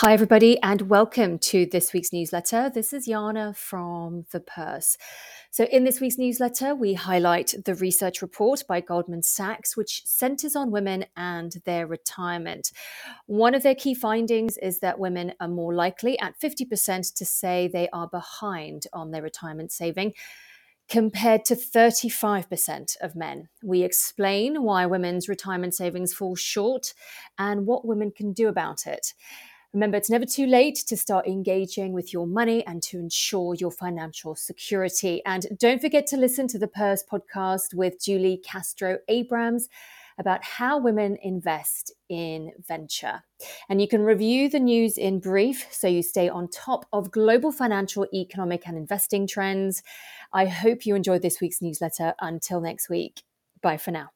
Hi, everybody, and welcome to this week's newsletter. This is Yana from The Purse. So, in this week's newsletter, we highlight the research report by Goldman Sachs, which centers on women and their retirement. One of their key findings is that women are more likely, at 50%, to say they are behind on their retirement saving compared to 35% of men. We explain why women's retirement savings fall short and what women can do about it. Remember, it's never too late to start engaging with your money and to ensure your financial security. And don't forget to listen to the Purse podcast with Julie Castro Abrams about how women invest in venture. And you can review the news in brief so you stay on top of global financial, economic, and investing trends. I hope you enjoyed this week's newsletter. Until next week, bye for now.